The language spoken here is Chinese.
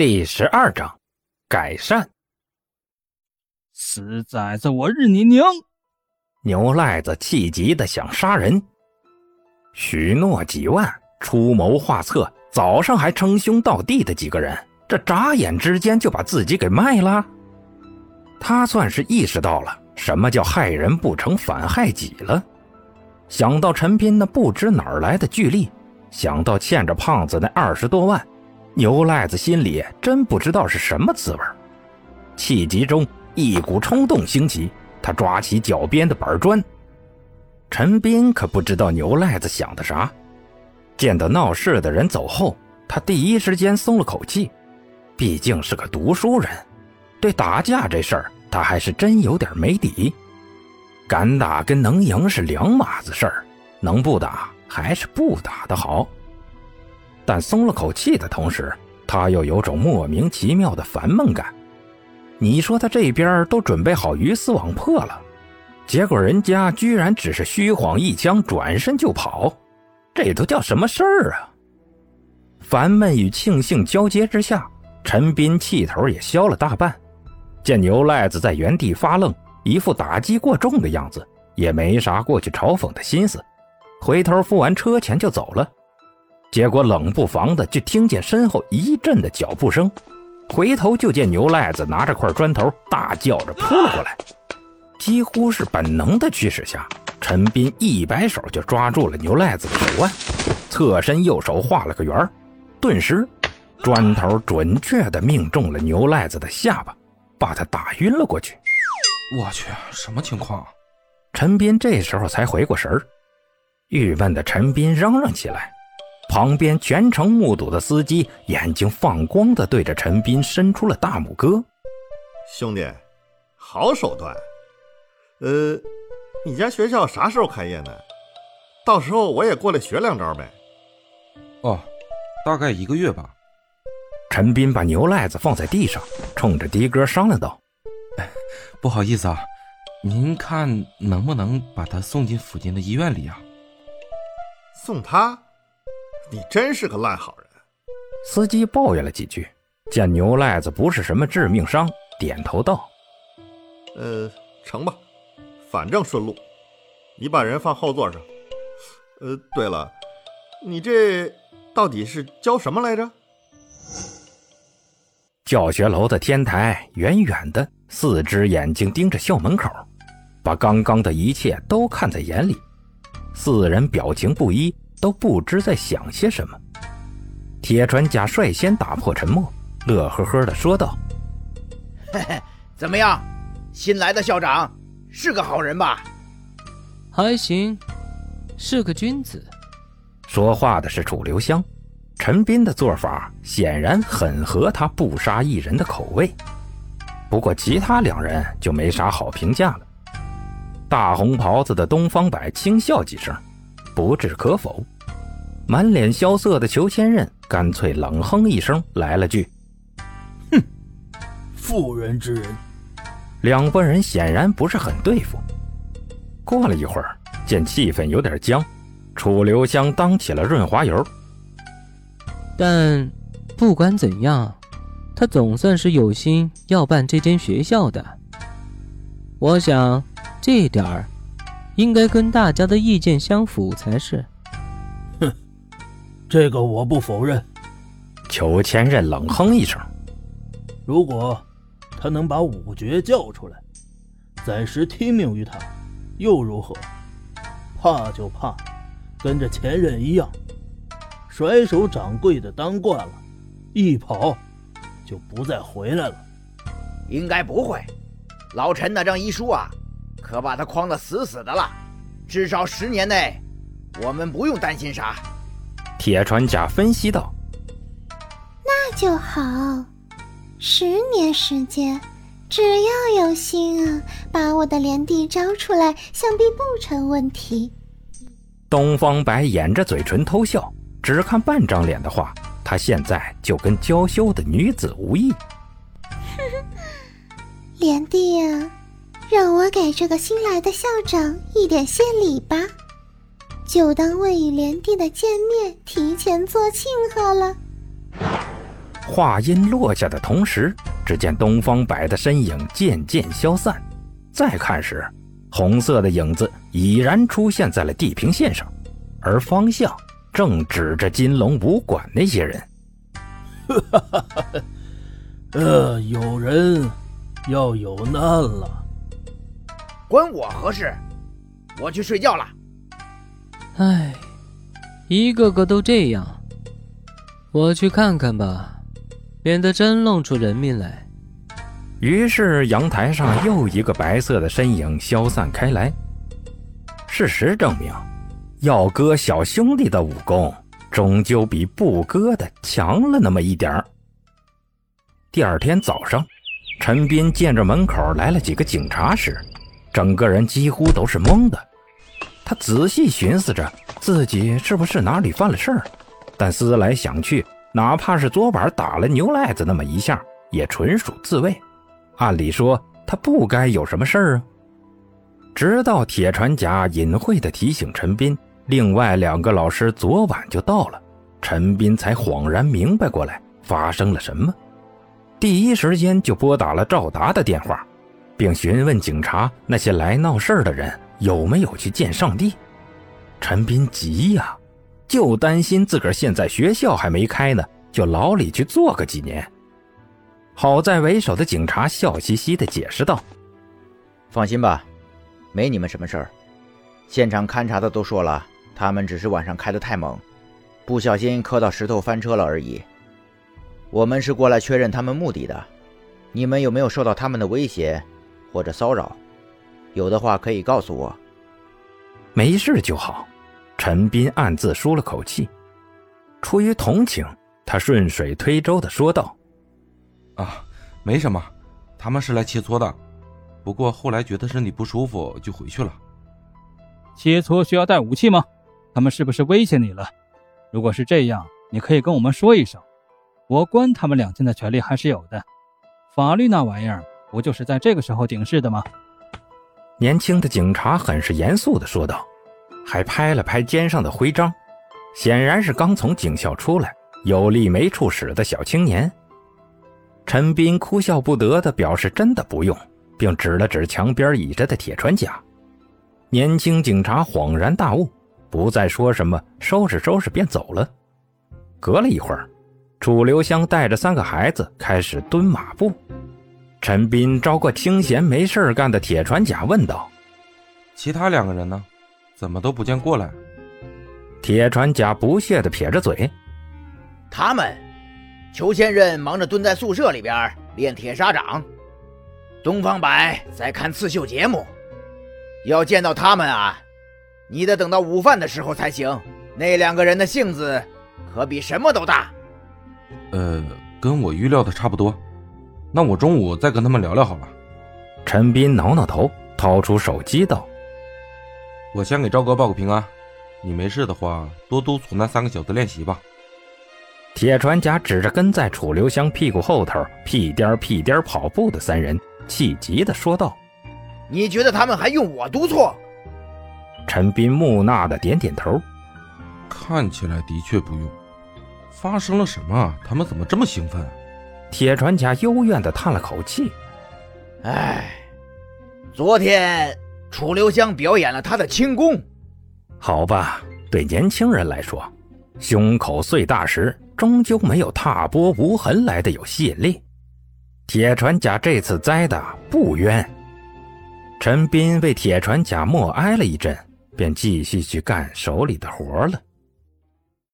第十二章，改善。死崽子，我日你娘！牛赖子气急的想杀人，许诺几万，出谋划策，早上还称兄道弟的几个人，这眨眼之间就把自己给卖了。他算是意识到了什么叫害人不成反害己了。想到陈斌那不知哪儿来的巨力，想到欠着胖子那二十多万。牛赖子心里真不知道是什么滋味气急中一股冲动兴起，他抓起脚边的板砖。陈斌可不知道牛赖子想的啥，见到闹事的人走后，他第一时间松了口气，毕竟是个读书人，对打架这事儿他还是真有点没底。敢打跟能赢是两码子事儿，能不打还是不打的好。但松了口气的同时，他又有种莫名其妙的烦闷感。你说他这边都准备好鱼死网破了，结果人家居然只是虚晃一枪，转身就跑，这都叫什么事儿啊？烦闷与庆幸交接之下，陈斌气头也消了大半。见牛赖子在原地发愣，一副打击过重的样子，也没啥过去嘲讽的心思，回头付完车钱就走了。结果冷不防的就听见身后一阵的脚步声，回头就见牛赖子拿着块砖头大叫着扑了过来。几乎是本能的驱使下，陈斌一摆手就抓住了牛赖子的手腕，侧身右手画了个圆顿时砖头准确的命中了牛赖子的下巴，把他打晕了过去。我去，什么情况？陈斌这时候才回过神儿，郁闷的陈斌嚷嚷起来。旁边全程目睹的司机眼睛放光的对着陈斌伸出了大拇哥：“兄弟，好手段！呃，你家学校啥时候开业呢？到时候我也过来学两招呗。”“哦，大概一个月吧。”陈斌把牛赖子放在地上，冲着的哥商量道：“哎，不好意思啊，您看能不能把他送进附近的医院里啊？”“送他？”你真是个烂好人，司机抱怨了几句，见牛赖子不是什么致命伤，点头道：“呃，成吧，反正顺路。你把人放后座上。呃，对了，你这到底是教什么来着？”教学楼的天台远远的，四只眼睛盯着校门口，把刚刚的一切都看在眼里。四人表情不一。都不知在想些什么。铁船甲率先打破沉默，乐呵呵地说道：“嘿嘿，怎么样？新来的校长是个好人吧？”“还行，是个君子。”说话的是楚留香。陈斌的做法显然很合他不杀一人的口味。不过其他两人就没啥好评价了。大红袍子的东方白轻笑几声。不置可否，满脸萧瑟的裘千仞干脆冷哼一声，来了句：“哼，妇人之仁。”两拨人显然不是很对付。过了一会儿，见气氛有点僵，楚留香当起了润滑油。但不管怎样，他总算是有心要办这间学校的。我想，这点儿。应该跟大家的意见相符才是。哼，这个我不否认。裘千仞冷哼一声：“如果他能把五绝叫出来，暂时听命于他，又如何？怕就怕，跟着前任一样，甩手掌柜的当惯了，一跑就不再回来了。应该不会。老陈那张遗书啊。”可把他框得死死的了，至少十年内，我们不用担心啥。铁船甲分析道：“那就好，十年时间，只要有心啊，把我的连帝招出来，想必不成问题。”东方白掩着嘴唇偷笑，只看半张脸的话，他现在就跟娇羞的女子无异。连帝呀。让我给这个新来的校长一点谢礼吧，就当为与连弟的见面提前做庆贺了。话音落下的同时，只见东方白的身影渐渐消散。再看时，红色的影子已然出现在了地平线上，而方向正指着金龙武馆那些人。哈哈哈！呃，有人要有难了，关我何事？我去睡觉了。唉，一个个都这样，我去看看吧，免得真弄出人命来。于是阳台上又一个白色的身影消散开来。事实证明，要割小兄弟的武功，终究比不割的强了那么一点儿。第二天早上，陈斌见着门口来了几个警察时，整个人几乎都是懵的。他仔细寻思着自己是不是哪里犯了事儿，但思来想去，哪怕是昨晚打了牛赖子那么一下，也纯属自卫。按理说他不该有什么事儿啊。直到铁船甲隐晦地提醒陈斌，另外两个老师昨晚就到了，陈斌才恍然明白过来发生了什么。第一时间就拨打了赵达的电话，并询问警察那些来闹事儿的人有没有去见上帝。陈斌急呀，就担心自个儿现在学校还没开呢，就牢里去坐个几年。好在为首的警察笑嘻嘻地解释道：“放心吧，没你们什么事儿。现场勘查的都说了，他们只是晚上开得太猛，不小心磕到石头翻车了而已。我们是过来确认他们目的的。你们有没有受到他们的威胁或者骚扰？有的话可以告诉我。没事就好。”陈斌暗自舒了口气，出于同情，他顺水推舟的说道。啊，没什么，他们是来切磋的，不过后来觉得身体不舒服就回去了。切磋需要带武器吗？他们是不是威胁你了？如果是这样，你可以跟我们说一声，我关他们两天的权利还是有的。法律那玩意儿不就是在这个时候顶事的吗？年轻的警察很是严肃地说道，还拍了拍肩上的徽章，显然是刚从警校出来、有力没处使的小青年。陈斌哭笑不得地表示：“真的不用。”并指了指墙边倚着的铁船甲。年轻警察恍然大悟，不再说什么，收拾收拾便走了。隔了一会儿，楚留香带着三个孩子开始蹲马步。陈斌招过清闲没事干的铁船甲，问道：“其他两个人呢？怎么都不见过来？”铁船甲不屑地撇着嘴：“他们。”裘千仞忙着蹲在宿舍里边练铁砂掌，东方白在看刺绣节目。要见到他们啊，你得等到午饭的时候才行。那两个人的性子可比什么都大。呃，跟我预料的差不多。那我中午再跟他们聊聊好了。陈斌挠挠头，掏出手机道：“我先给赵哥报个平安。你没事的话，多督促那三个小子练习吧。”铁船甲指着跟在楚留香屁股后头屁颠屁颠跑步的三人，气急的说道：“你觉得他们还用我督促？”陈斌木讷的点点头，看起来的确不用。发生了什么？他们怎么这么兴奋？铁船甲幽怨地叹了口气：“哎，昨天楚留香表演了他的轻功。好吧，对年轻人来说，胸口碎大石。”终究没有踏波无痕来的有吸引力。铁船甲这次栽的不冤。陈斌为铁船甲默哀了一阵，便继续去干手里的活了。